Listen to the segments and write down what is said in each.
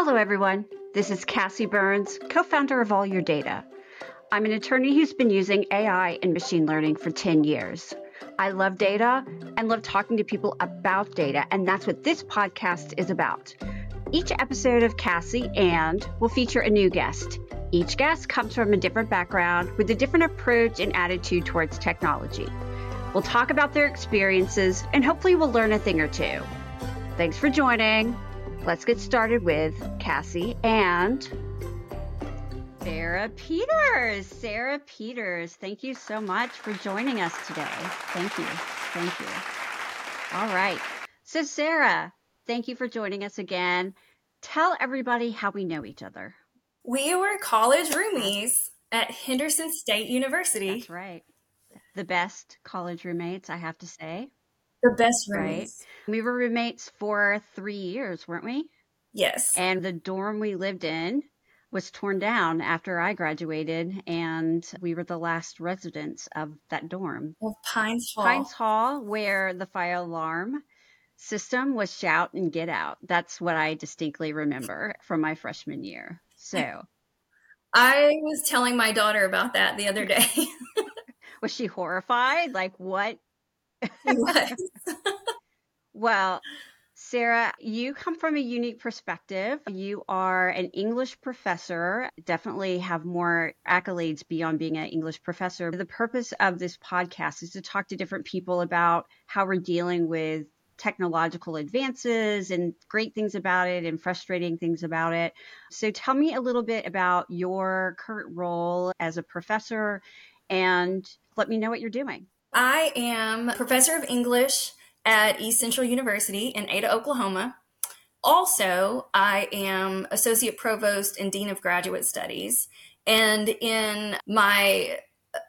Hello, everyone. This is Kassi Burns, co founder of All Your Data. I'm an attorney who's been using AI and machine learning for 10 years. I love data and love talking to people about data, and that's what this podcast is about. Each episode of Kassi and will feature a new guest. Each guest comes from a different background with a different approach and attitude towards technology. We'll talk about their experiences and hopefully we'll learn a thing or two. Thanks for joining. Let's get started with Kassi and Sarah Peters. Sarah Peters, thank you so much for joining us today. Thank you. Thank you. All right. So, Sarah, thank you for joining us again. Tell everybody how we know each other. We were college roomies at Henderson State University. That's right. The best college roommates, I have to say. The best roommates. Right. We were roommates for three years, weren't we? Yes. And the dorm we lived in was torn down after I graduated, and we were the last residents of that dorm. Of Pines Hall. Pines Hall, where the fire alarm system was shout and get out. That's what I distinctly remember from my freshman year. So I was telling my daughter about that the other day. was she horrified? Like, what? well, Sarah, you come from a unique perspective. You are an English professor, definitely have more accolades beyond being an English professor. The purpose of this podcast is to talk to different people about how we're dealing with technological advances and great things about it and frustrating things about it. So tell me a little bit about your current role as a professor and let me know what you're doing. I am professor of English at East Central University in Ada, Oklahoma. Also, I am associate provost and dean of graduate studies. And in my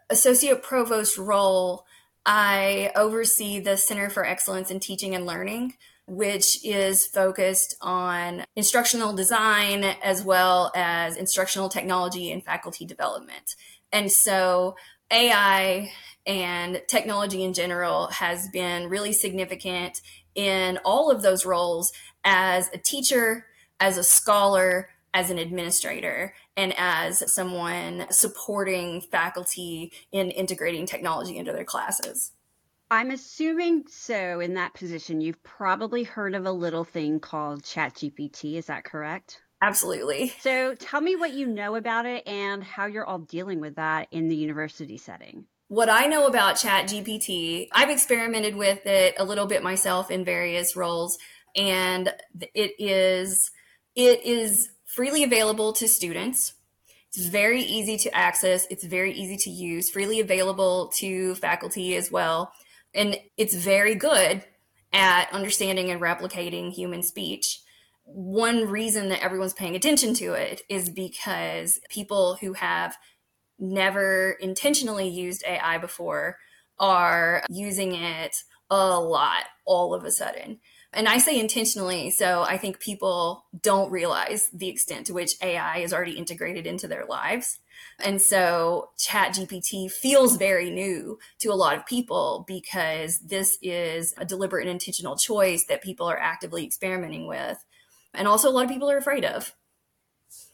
associate provost role, I oversee the Center for Excellence in Teaching and Learning, which is focused on instructional design as well as instructional technology and faculty development. And so AI and technology in general has been really significant in all of those roles as a teacher, as a scholar, as an administrator, and as someone supporting faculty in integrating technology into their classes. I'm assuming so in that position. You've probably heard of a little thing called ChatGPT. Is that correct? Absolutely. So tell me what you know about it and how you're all dealing with that in the university setting. What I know about ChatGPT, I've experimented with it a little bit myself in various roles, and it is it is freely available to students. It's very easy to access. It's very easy to use, freely available to faculty as well. And it's very good at understanding and replicating human speech one reason that everyone's paying attention to it is because people who have never intentionally used AI before are using it a lot all of a sudden. And I say intentionally, so I think people don't realize the extent to which AI is already integrated into their lives. And so ChatGPT feels very new to a lot of people because this is a deliberate and intentional choice that people are actively experimenting with and also a lot of people are afraid of.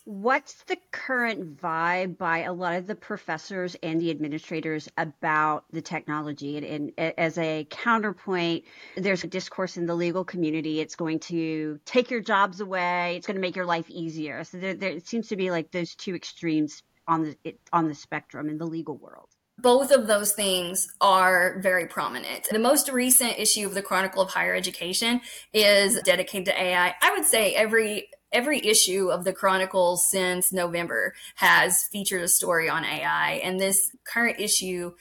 What's the current vibe by a lot of the professors and the administrators about the technology? And, and, as a counterpoint, there's a discourse in the legal community. It's going to take your jobs away. It's going to make your life easier. So there, there seems to be like those two extremes on the on the spectrum in the legal world both of those things are very prominent. The most recent issue of the Chronicle of Higher Education is dedicated to AI. I would say every every issue of the Chronicle since November has featured a story on AI, and this current issue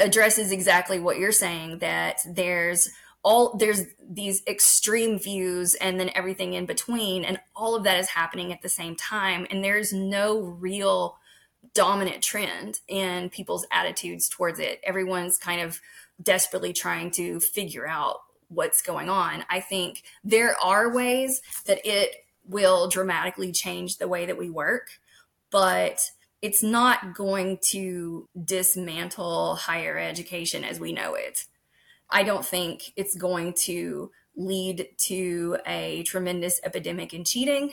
addresses exactly what you're saying that there's all there's these extreme views and then everything in between and all of that is happening at the same time and there's no real dominant trend in people's attitudes towards it. Everyone's kind of desperately trying to figure out what's going on. I think there are ways that it will dramatically change the way that we work, but it's not going to dismantle higher education as we know it. I don't think it's going to lead to a tremendous epidemic in cheating.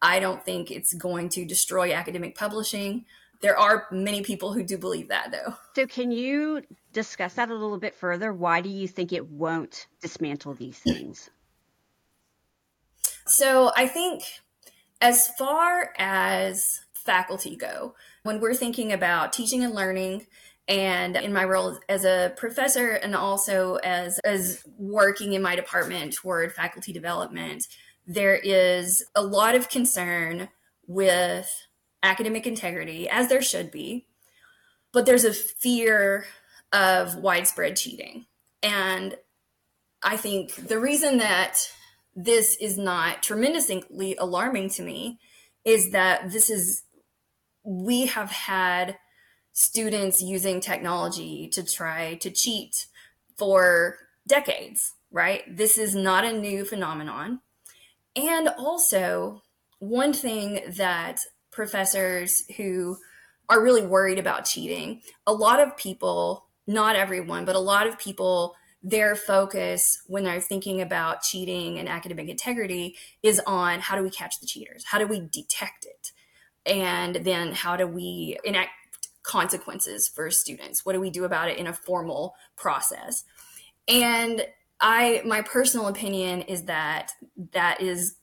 I don't think it's going to destroy academic publishing. There are many people who do believe that, though. So, can you discuss that a little bit further? Why do you think it won't dismantle these things? So, I think as far as faculty go, when we're thinking about teaching and learning, and in my role as a professor and also as as working in my department toward faculty development there is a lot of concern with academic integrity as there should be but there's a fear of widespread cheating. And i think the reason that this is not tremendously alarming to me is that this is we have had students using technology to try to cheat for decades, right? This is not a new phenomenon. And also, one thing that professors who are really worried about cheating, a lot of people, not everyone, but a lot of people, their focus when they're thinking about cheating and academic integrity is on how do we catch the cheaters? How do we detect it? And then how do we enact consequences for students? What do we do about it in a formal process? And I, my personal opinion is that that is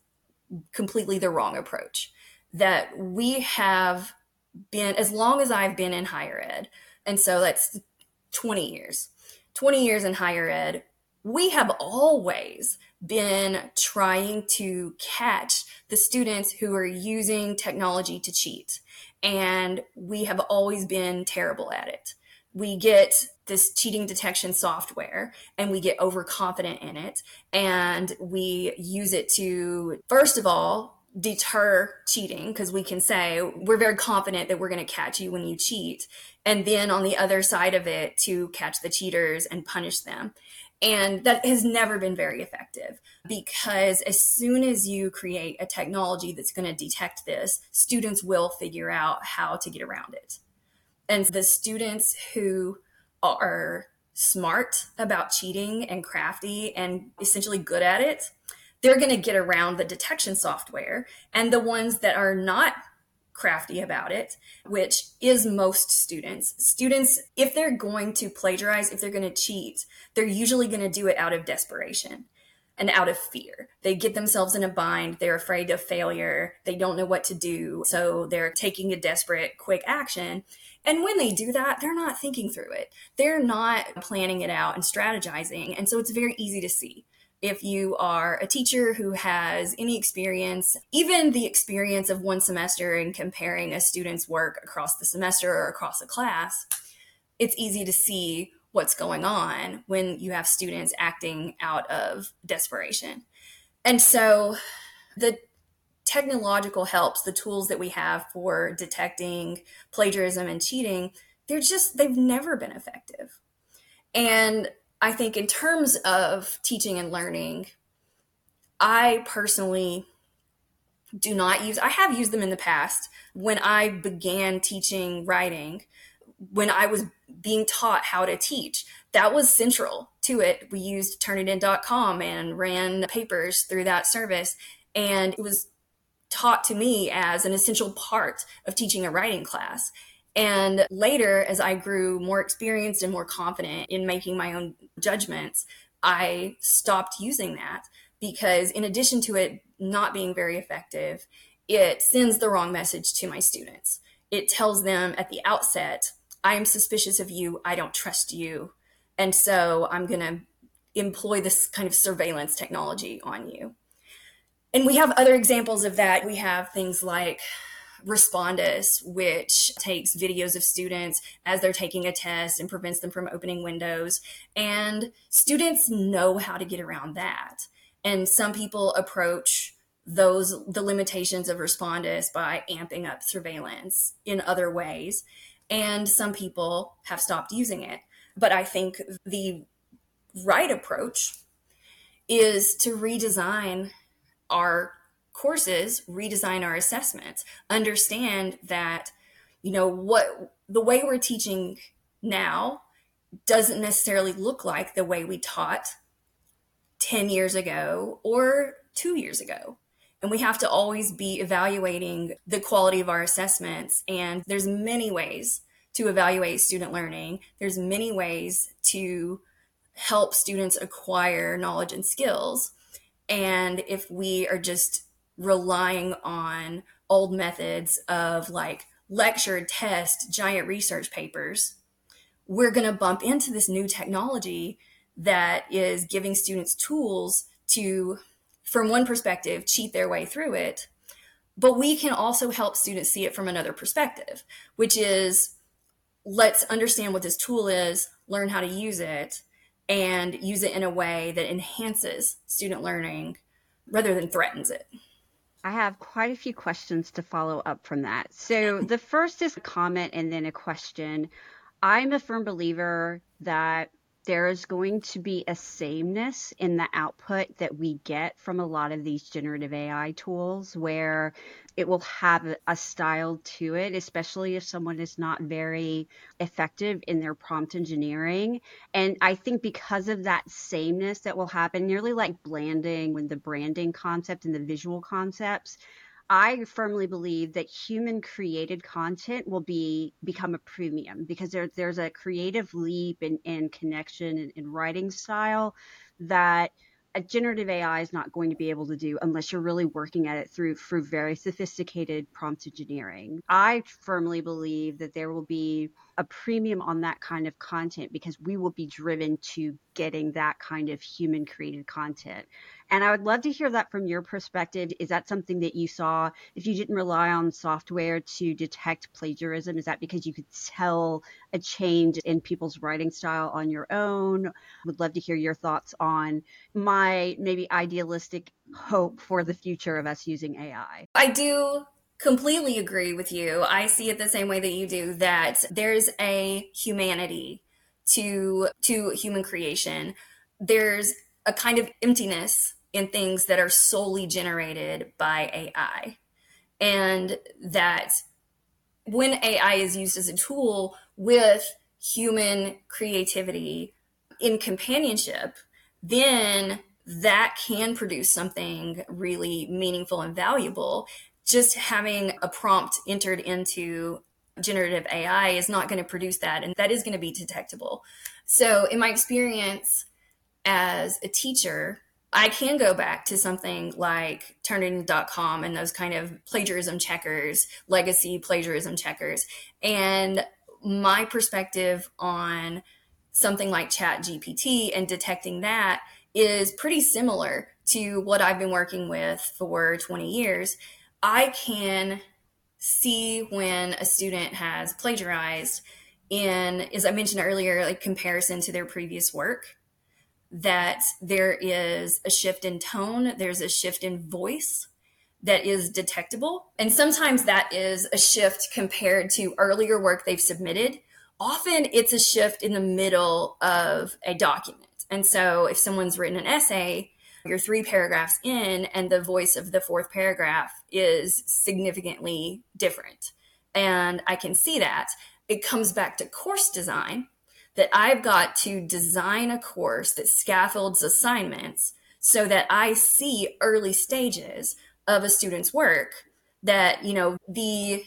completely the wrong approach. That we have been, as long as I've been in higher ed, and so that's 20 years, 20 years in higher ed, we have always been trying to catch the students who are using technology to cheat and we have always been terrible at it. We get this cheating detection software and we get overconfident in it and we use it to, first of all, deter cheating because we can say we're very confident that we're going to catch you when you cheat. And then on the other side of it, to catch the cheaters and punish them. And that has never been very effective because as soon as you create a technology that's going to detect this, students will figure out how to get around it. And the students who are smart about cheating and crafty and essentially good at it, they're going to get around the detection software. And the ones that are not crafty about it, which is most students. Students, if they're going to plagiarize, if they're going to cheat, they're usually going to do it out of desperation and out of fear. They get themselves in a bind. They're afraid of failure. They don't know what to do. So they're taking a desperate, quick action. And when they do that, they're not thinking through it. They're not planning it out and strategizing. And so it's very easy to see if you are a teacher who has any experience, even the experience of one semester in comparing a student's work across the semester or across a class, it's easy to see what's going on when you have students acting out of desperation. And so the technological helps, the tools that we have for detecting plagiarism and cheating, they're just, they've never been effective. And I think in terms of teaching and learning, I personally do not use I have used them in the past when I began teaching writing when I was being taught how to teach. That was central to it. We used turnitin.com and ran papers through that service and it was taught to me as an essential part of teaching a writing class and later, as I grew more experienced and more confident in making my own judgments, I stopped using that because, in addition to it not being very effective, it sends the wrong message to my students. It tells them at the outset, I am suspicious of you, I don't trust you. And so I'm going to employ this kind of surveillance technology on you. And we have other examples of that. We have things like Respondus, which takes videos of students as they're taking a test and prevents them from opening windows. And students know how to get around that. And some people approach those the limitations of Respondus by amping up surveillance in other ways. And some people have stopped using it. But I think the right approach is to redesign our courses redesign our assessments understand that you know what the way we're teaching now doesn't necessarily look like the way we taught 10 years ago or 2 years ago. And we have to always be evaluating the quality of our assessments. And there's many ways to evaluate student learning. There's many ways to help students acquire knowledge and skills. And if we are just relying on old methods of like lecture test giant research papers we're going to bump into this new technology that is giving students tools to from one perspective, cheat their way through it. But we can also help students see it from another perspective, which is let's understand what this tool is, learn how to use it, and use it in a way that enhances student learning rather than threatens it. I have quite a few questions to follow up from that. So, the first is a comment and then a question. I'm a firm believer that there is going to be a sameness in the output that we get from a lot of these generative AI tools where it will have a style to it, especially if someone is not very effective in their prompt engineering. And I think because of that sameness that will happen, nearly like blanding when the branding concept and the visual concepts, I firmly believe that human created content will be become a premium because there, there's a creative leap in, in connection in, in writing style that a generative AI is not going to be able to do unless you're really working at it through through very sophisticated prompt engineering. I firmly believe that there will be a premium on that kind of content because we will be driven to getting that kind of human created content. And I would love to hear that from your perspective. Is that something that you saw if you didn't rely on software to detect plagiarism? Is that because you could tell a change in people's writing style on your own? Would love to hear your thoughts on my maybe idealistic hope for the future of us using AI. I do completely agree with you. I see it the same way that you do that there's a humanity to to human creation. There's a kind of emptiness in things that are solely generated by AI. And that when AI is used as a tool with human creativity in companionship, then that can produce something really meaningful and valuable just having a prompt entered into generative AI is not going to produce that, and that is going to be detectable. So, in my experience as a teacher, I can go back to something like Turnitin.com and those kind of plagiarism checkers, legacy plagiarism checkers. And my perspective on something like Chat GPT and detecting that is pretty similar to what I've been working with for 20 years. I can see when a student has plagiarized in, as I mentioned earlier, like comparison to their previous work, that there is a shift in tone, there's a shift in voice that is detectable. And sometimes that is a shift compared to earlier work they've submitted. Often it's a shift in the middle of a document. And so if someone's written an essay, you're three paragraphs in and the voice of the fourth paragraph is significantly different. And I can see that. It comes back to course design that I've got to design a course that scaffolds assignments so that I see early stages of a student's work that, you know, the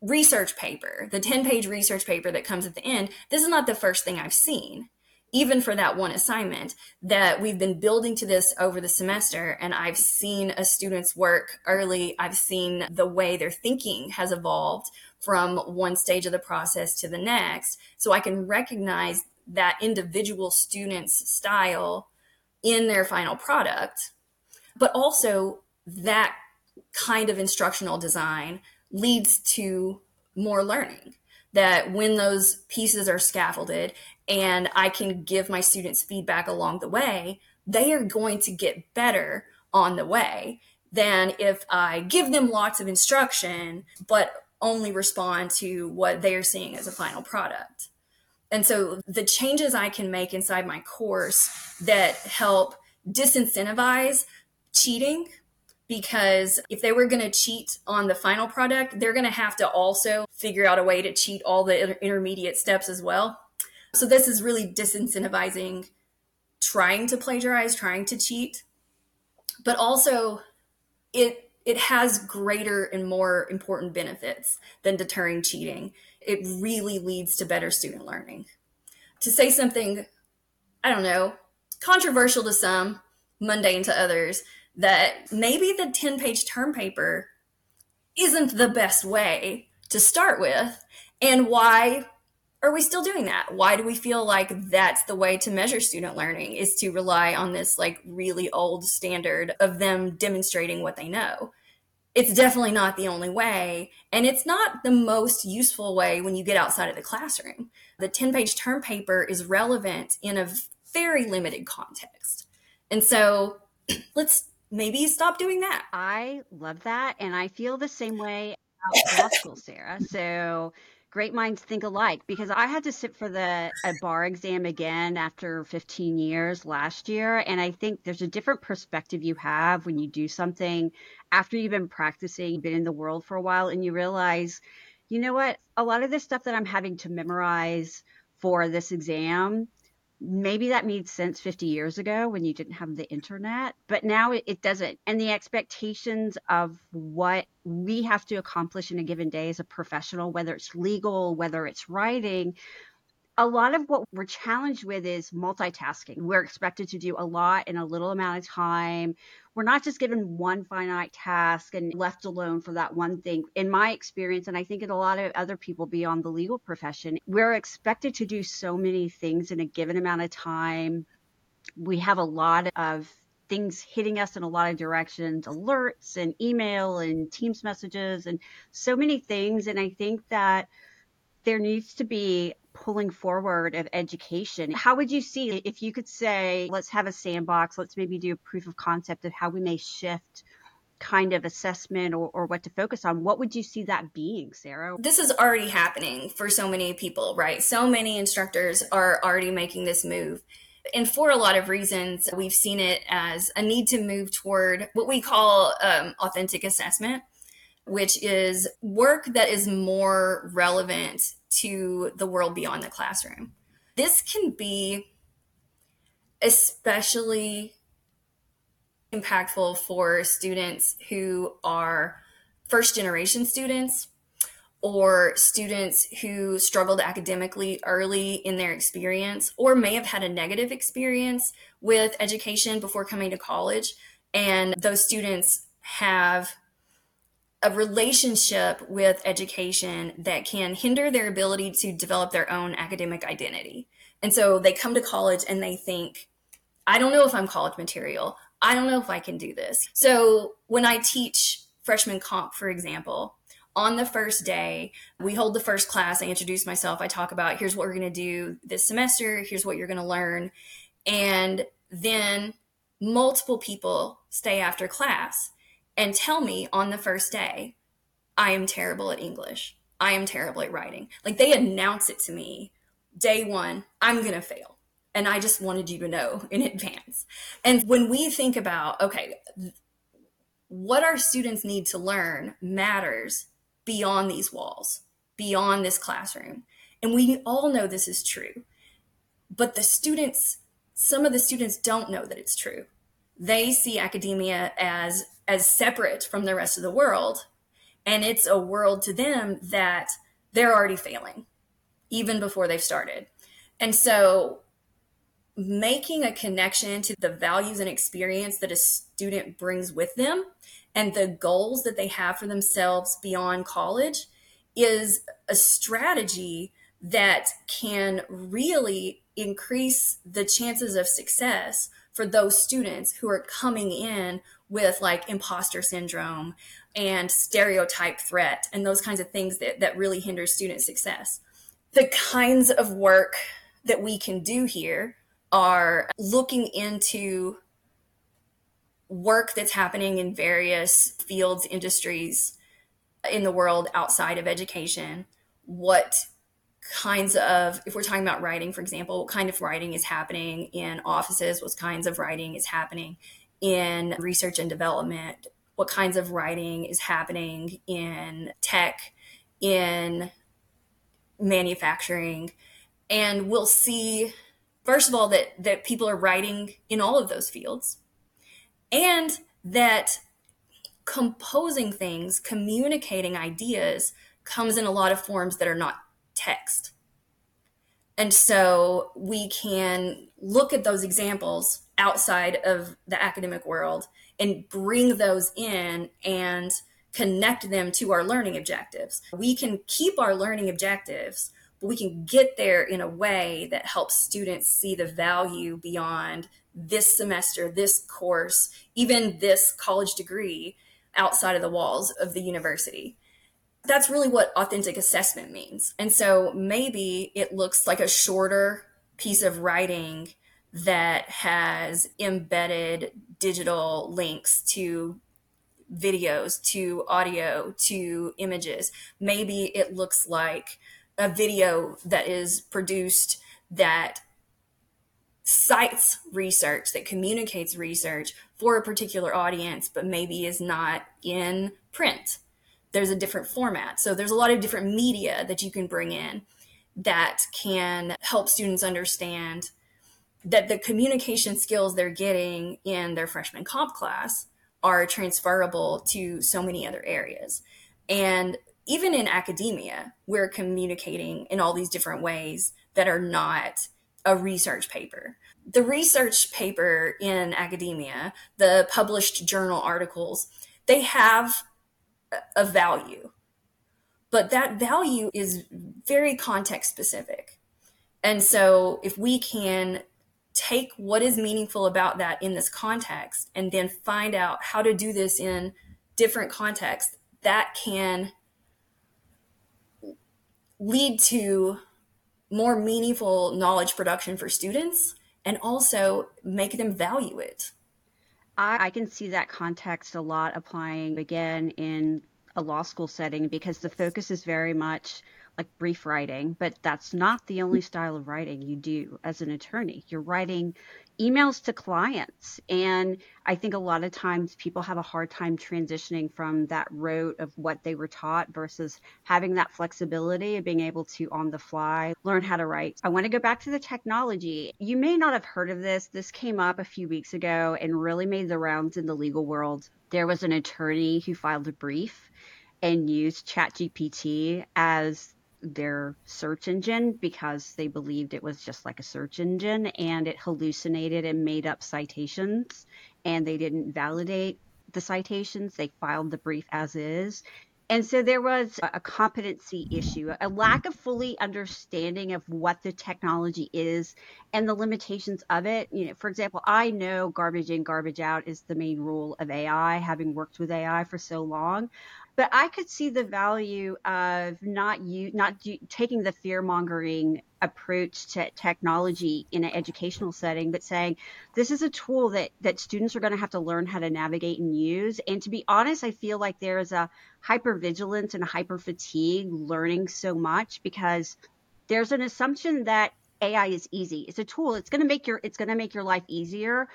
research paper, the 10 page research paper that comes at the end, this is not the first thing I've seen even for that one assignment that we've been building to this over the semester. And i've seen a student's work early. I've seen the way their thinking has evolved from one stage of the process to the next. So i can recognize that individual student's style in their final product but also that kind of instructional design leads to more learning that when those pieces are scaffolded and I can give my students feedback along the way, they are going to get better on the way than if I give them lots of instruction, but only respond to what they are seeing as a final product. And so the changes I can make inside my course that help disincentivize cheating because if they were going to cheat on the final product, they're going to have to also figure out a way to cheat all the intermediate steps as well. So this is really disincentivizing trying to plagiarize, trying to cheat, but also it it has greater and more important benefits than deterring cheating. It really leads to better student learning. To say something, I don't know, controversial to some, mundane to others, that maybe the 10 page term paper isn't the best way to start with, and why are we still doing that? Why do we feel like that's the way to measure student learning is to rely on this like really old standard of them demonstrating what they know? It's definitely not the only way. And it's not the most useful way when you get outside of the classroom. The 10 page term paper is relevant in a very limited context. And so let's maybe stop doing that. I love that. And I feel the same way about law school, Sarah. So great minds think alike because I had to sit for the a bar exam again after 15 years last year and I think there's a different perspective you have when you do something after you've been practicing, been in the world for a while and you realize, you know what, a lot of this stuff that I'm having to memorize for this exam maybe that made sense 50 years ago when you didn't have the internet, but now it, it, doesn't. And the expectations of what we have to accomplish in a given day as a professional, whether it's legal, whether it's writing, a lot of what we're challenged with is multitasking. We're expected to do a lot in a little amount of time. We're not just given one finite task and left alone for that one thing. In my experience, and I think in a lot of other people beyond the legal profession, we're expected to do so many things in a given amount of time. We have a lot of things hitting us in a lot of directions alerts and email and teams messages and so many things and i think that there needs to be pulling forward of education. How would you see if you could say, let's have a sandbox, let's maybe do a proof of concept of how we may shift kind of assessment or, or what to focus on? What would you see that being, Sarah? This is already happening for so many people, right? So many instructors are already making this move. And for a lot of reasons, we've seen it as a need to move toward what we call um, authentic assessment which is work that is more relevant to the world beyond the classroom. This can be especially impactful for students who are first generation students or students who struggled academically early in their experience or may have had a negative experience with education before coming to college. And those students have a relationship with education that can hinder their ability to develop their own academic identity. And so they come to college and they think, I don't know if I'm college material. I don't know if I can do this. So when I teach freshman comp, for example, on the first day, we hold the first class. I introduce myself. I talk about here's what we're going to do this semester. Here's what you're going to learn. And then multiple people stay after class and tell me on the first day, I am terrible at English. I am terrible at writing. Like they announce it to me day one, I'm going to fail. And I just wanted you to know in advance. And when we think about, okay, what our students need to learn matters beyond these walls, beyond this classroom. And we all know this is true. But the students, some of the students don't know that it's true. They see academia as as separate from the rest of the world. And it's a world to them that they're already failing, even before they've started. And so making a connection to the values and experience that a student brings with them and the goals that they have for themselves beyond college is a strategy that can really increase the chances of success for those students who are coming in with like imposter syndrome and stereotype threat and those kinds of things that, that really hinder student success. The kinds of work that we can do here are looking into work that's happening in various fields, industries in the world outside of education. What kinds of, if we're talking about writing, for example, what kind of writing is happening in offices, what kinds of writing is happening in research and development, what kinds of writing is happening in tech, in manufacturing. And we'll see, first of all, that, that people are writing in all of those fields and that composing things, communicating ideas comes in a lot of forms that are not text. And so we can look at those examples outside of the academic world and bring those in and connect them to our learning objectives. We can keep our learning objectives, but we can get there in a way that helps students see the value beyond this semester, this course, even this college degree outside of the walls of the university. That's really what authentic assessment means. And so maybe it looks like a shorter piece of writing that has embedded digital links to videos, to audio, to images. Maybe it looks like a video that is produced that cites research, that communicates research for a particular audience, but maybe is not in print. There's a different format. So there's a lot of different media that you can bring in that can help students understand that the communication skills they're getting in their freshman comp class are transferable to so many other areas. And even in academia, we're communicating in all these different ways that are not a research paper. The research paper in academia, the published journal articles, they have a value, but that value is very context specific. And so if we can take what is meaningful about that in this context and then find out how to do this in different contexts, that can lead to more meaningful knowledge production for students and also make them value it. I, I, can see that context a lot applying again in a law school setting because the focus is very much like brief writing, but that's not the only style of writing you do as an attorney. You're writing emails to clients. And I think a lot of times people have a hard time transitioning from that rote of what they were taught versus having that flexibility of being able to on the fly learn how to write. I want to go back to the technology. You may not have heard of this. This came up a few weeks ago and really made the rounds in the legal world. There was an attorney who filed a brief and used ChatGPT as their search engine because they believed it was just like a search engine and it hallucinated and made up citations and they didn't validate the citations. They filed the brief as is. And so there was a competency issue, a lack of fully understanding of what the technology is and the limitations of it. You know, for example, I know garbage in, garbage out is the main rule of AI, having worked with AI for so long but I could see the value of not you not taking the fear mongering approach to technology in an educational setting, but saying this is a tool that that students are going to have to learn how to navigate and use. And to be honest, I feel like there is a hyper vigilance and hyper fatigue learning so much because there's an assumption that AI is easy. It's a tool. It's going to make your it's going to make your life easier,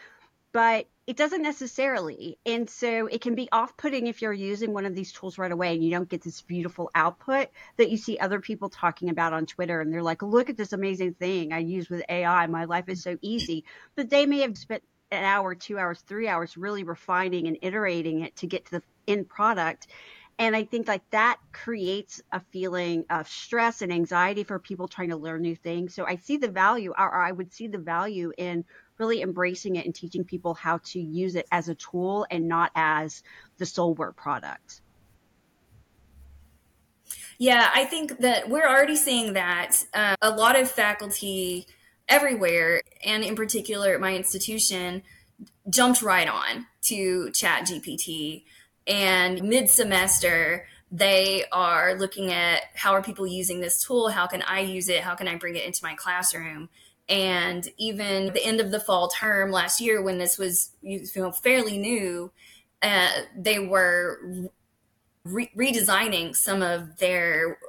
but it doesn't necessarily. And so it can be off putting if you're using one of these tools right away and you don't get this beautiful output that you see other people talking about on Twitter. And they're like, look at this amazing thing I use with AI. My life is so easy. But they may have spent an hour, two hours, three hours really refining and iterating it to get to the end product. And I think like that creates a feeling of stress and anxiety for people trying to learn new things. So I see the value, or I would see the value in really embracing it and teaching people how to use it as a tool and not as the sole work product. Yeah, I think that we're already seeing that. Uh, a lot of faculty everywhere, and in particular at my institution, jumped right on to Chat GPT. And mid semester, they are looking at how are people using this tool? How can I use it? How can I bring it into my classroom? And even the end of the fall term last year, when this was you know, fairly new, uh, they were re- redesigning some of their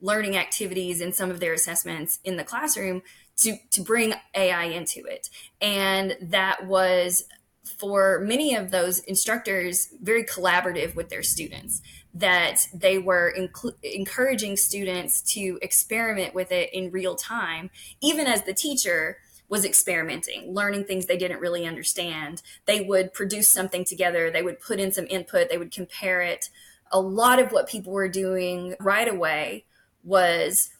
learning activities and some of their assessments in the classroom to, to bring AI into it. And that was for many of those instructors very collaborative with their students that they were inc- encouraging students to experiment with it in real time even as the teacher was experimenting, learning things they didn't really understand. They would produce something together, they would put in some input, they would compare it. A lot of what people were doing right away was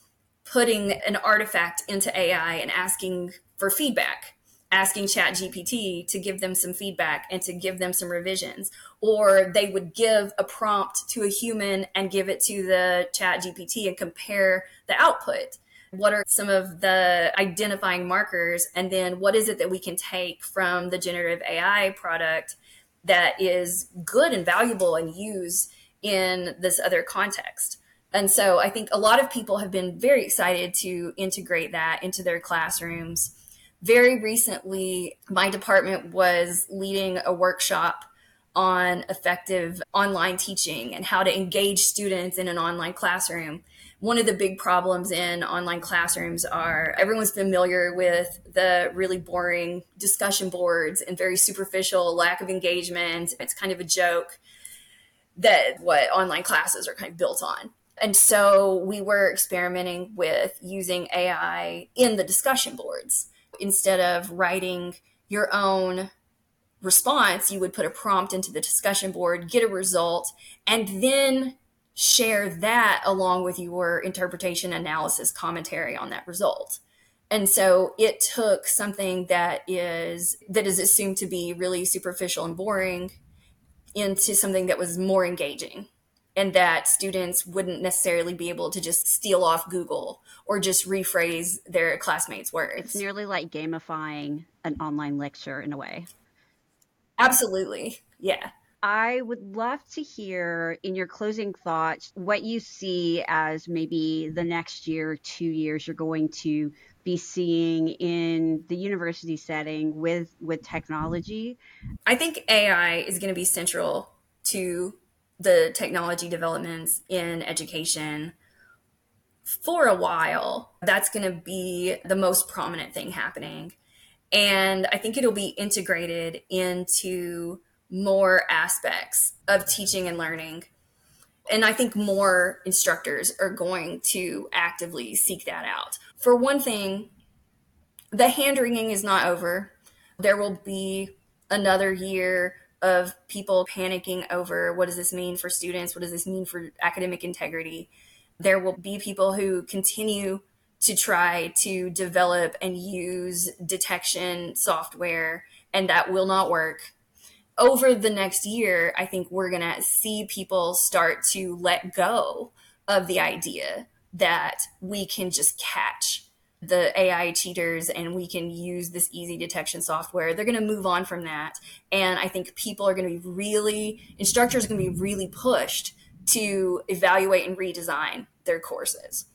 putting an artifact into AI and asking for feedback, asking Chat GPT to give them some feedback and to give them some revisions. Or they would give a prompt to a human and give it to the Chat GPT and compare the output. What are some of the identifying markers? And then what is it that we can take from the generative AI product that is good and valuable and use in this other context? And so I think a lot of people have been very excited to integrate that into their classrooms. Very recently, my department was leading a workshop on effective online teaching and how to engage students in an online classroom. One of the big problems in online classrooms are everyone's familiar with the really boring discussion boards and very superficial lack of engagement. It's kind of a joke that what online classes are kind of built on. And so we were experimenting with using AI in the discussion boards. Instead of writing your own response, you would put a prompt into the discussion board, get a result, and then share that along with your interpretation, analysis, commentary on that result. And so it took something that is that is assumed to be really superficial and boring into something that was more engaging and that students wouldn't necessarily be able to just steal off Google or just rephrase their classmates' words. It's nearly like gamifying an online lecture in a way. Absolutely. Yeah. I would love to hear in your closing thoughts what you see as maybe the next year, two years you're going to be seeing in the university setting with with technology. I think AI is going to be central to the technology developments in education for a while. That's going to be the most prominent thing happening. And I think it'll be integrated into more aspects of teaching and learning. And I think more instructors are going to actively seek that out. For one thing, the hand wringing is not over. There will be another year of people panicking over what does this mean for students? What does this mean for academic integrity? There will be people who continue to try to develop and use detection software, and that will not work. Over the next year, I think we're going to see people start to let go of the idea that we can just catch the AI cheaters and we can use this easy detection software. They're going to move on from that. And I think people are going to be really, instructors are going to be really pushed to evaluate and redesign their courses.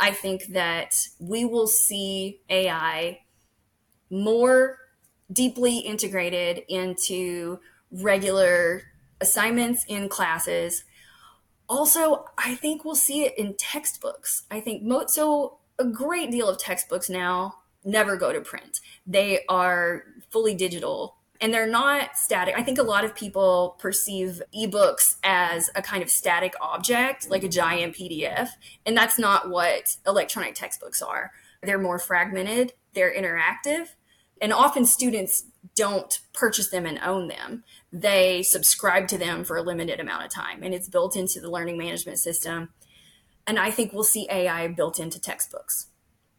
I think that we will see AI more deeply integrated into regular assignments in classes. Also, I think we'll see it in textbooks. I think mo- so a great deal of textbooks now never go to print. They are fully digital and they're not static. I think a lot of people perceive ebooks as a kind of static object, like a giant PDF, and that's not what electronic textbooks are. They're more fragmented, they're interactive, and often students don't purchase them and own them. They subscribe to them for a limited amount of time, and it's built into the learning management system and I think we'll see AI built into textbooks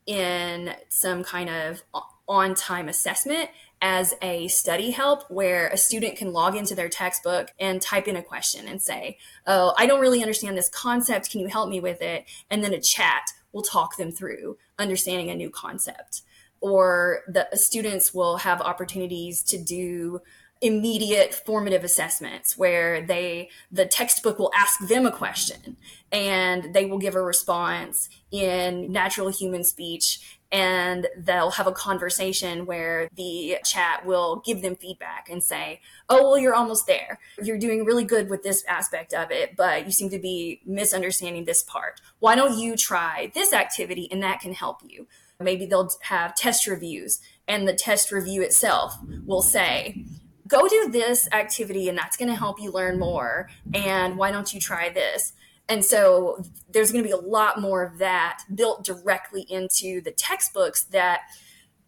in some kind of on time assessment as a study help where a student can log into their textbook and type in a question and say, Oh, I don't really understand this concept. Can you help me with it? And then a chat will talk them through understanding a new concept. Or the students will have opportunities to do immediate formative assessments where they the textbook will ask them a question and they will give a response in natural human speech and they'll have a conversation where the chat will give them feedback and say oh well you're almost there you're doing really good with this aspect of it but you seem to be misunderstanding this part why don't you try this activity and that can help you maybe they'll have test reviews and the test review itself will say go do this activity and that's going to help you learn more. And why don't you try this? And so there's going to be a lot more of that built directly into the textbooks that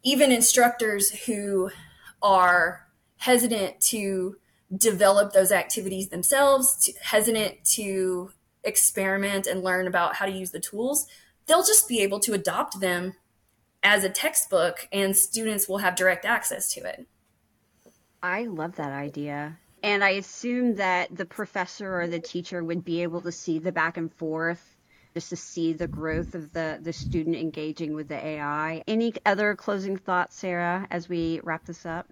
even instructors who are hesitant to develop those activities themselves, to, hesitant to experiment and learn about how to use the tools, they'll just be able to adopt them as a textbook and students will have direct access to it. I love that idea. And I assume that the professor or the teacher would be able to see the back and forth just to see the growth of the, the student engaging with the AI. Any other closing thoughts, Sarah, as we wrap this up?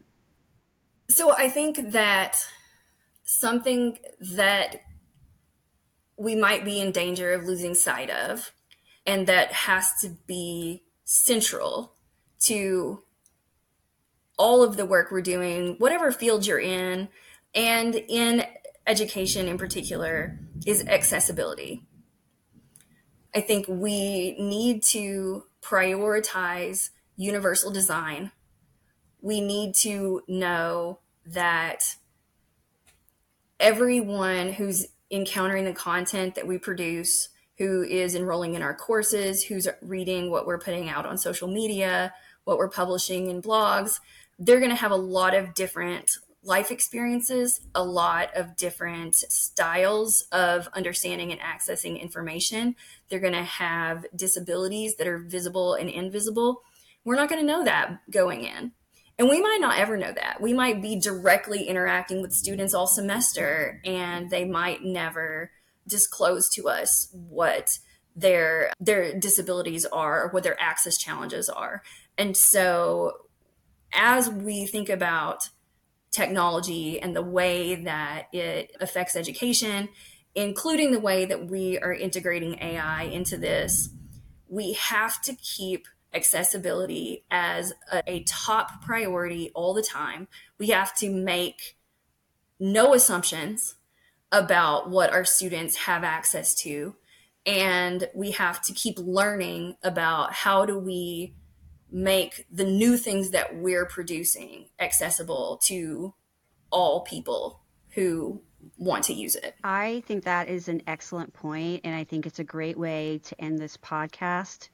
So I think that something that we might be in danger of losing sight of, and that has to be central to all of the work we're doing, whatever field you're in, and in education in particular, is accessibility. I think we need to prioritize universal design. We need to know that everyone who's encountering the content that we produce, who is enrolling in our courses, who's reading what we're putting out on social media, what we're publishing in blogs, they're going to have a lot of different life experiences, a lot of different styles of understanding and accessing information. They're going to have disabilities that are visible and invisible. We're not going to know that going in. And we might not ever know that. We might be directly interacting with students all semester and they might never disclose to us what their their disabilities are or what their access challenges are. And so as we think about technology and the way that it affects education, including the way that we are integrating AI into this, we have to keep accessibility as a, a, top priority all the time. We have to make no assumptions about what our students have access to. And we have to keep learning about how do we make the new things that we're producing accessible to all people who want to use it. I think that is an excellent point, and I think it's a great way to end this podcast.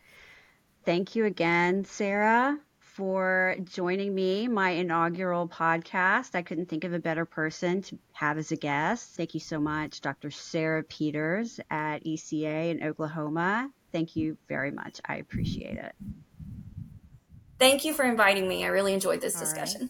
Thank you again, Sarah, for joining me, my inaugural podcast. I couldn't think of a better person to have as a guest. Thank you so much, Dr. Sarah Peters at ECU in Oklahoma. Thank you very much. I appreciate it. Thank you for inviting me. I really enjoyed this All discussion. Right.